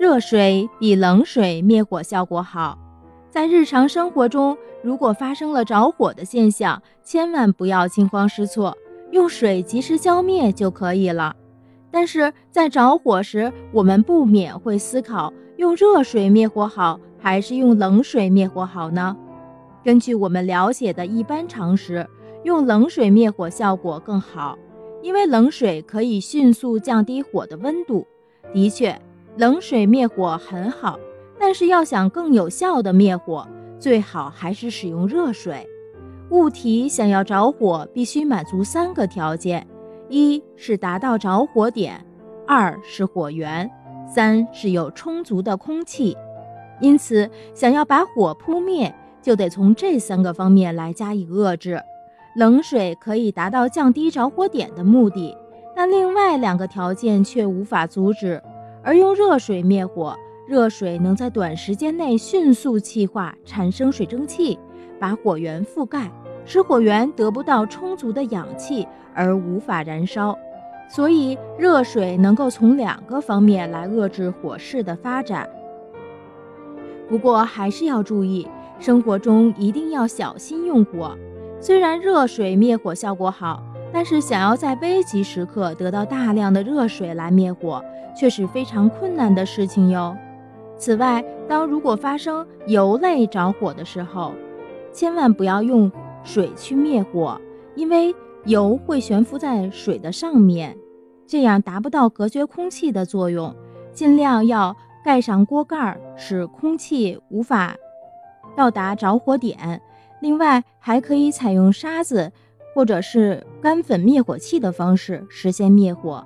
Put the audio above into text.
热水比冷水灭火效果好。在日常生活中，如果发生了着火的现象，千万不要惊慌失措，用水及时浇灭就可以了。但是在着火时，我们不免会思考：用热水灭火好，还是用冷水灭火好呢？根据我们了解的一般常识，用冷水灭火效果更好，因为冷水可以迅速降低火的温度。的确，冷水灭火很好。但是要想更有效的灭火，最好还是使用热水。物体想要着火，必须满足三个条件：一是达到着火点，二是火源，三是有充足的空气。因此，想要把火扑灭，就得从这三个方面来加以遏制。冷水可以达到降低着火点的目的，但另外两个条件却无法阻止。而用热水灭火。热水能在短时间内迅速气化，产生水蒸气，把火源覆盖，使火源得不到充足的氧气而无法燃烧。所以，热水能够从两个方面来遏制火势的发展。不过，还是要注意，生活中一定要小心用火。虽然热水灭火效果好，但是想要在危急时刻得到大量的热水来灭火，却是非常困难的事情哟。此外，当如果发生油类着火的时候，千万不要用水去灭火，因为油会悬浮在水的上面，这样达不到隔绝空气的作用。尽量要盖上锅盖，使空气无法到达着火点。另外，还可以采用沙子或者是干粉灭火器的方式实现灭火。